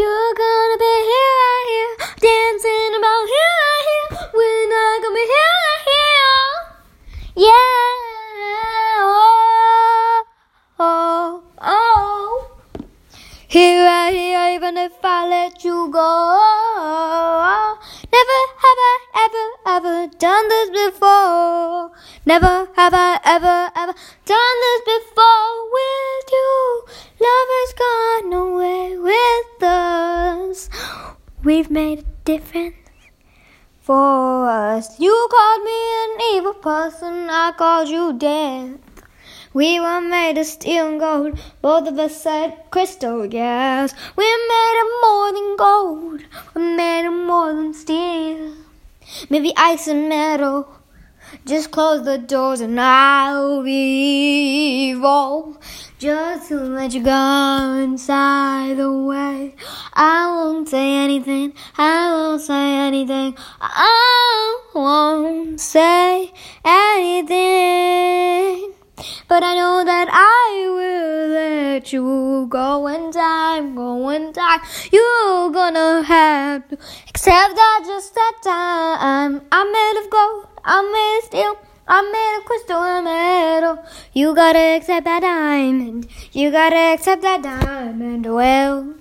You're gonna be here, right here, dancing about here, right here. We're not gonna be here, right here. Yeah. Oh, oh, oh. Here, right here, even if I let you go. Never have I ever, ever done this before. Never have I ever, ever done this before We've made a difference for us. You called me an evil person, I called you death. We were made of steel and gold, both of us said crystal, yes. We're made of more than gold, we're made of more than steel. Maybe ice and metal. Just close the doors and I'll be evil. Just to let you go inside the way. I won't say anything. I won't say anything. I won't say anything. But I know that I will let you go in time, go in time. You're gonna have to accept that just that time. I'm made of gold, I'm made of steel, I'm made of crystal and metal. You gotta accept that diamond, you gotta accept that diamond. Well.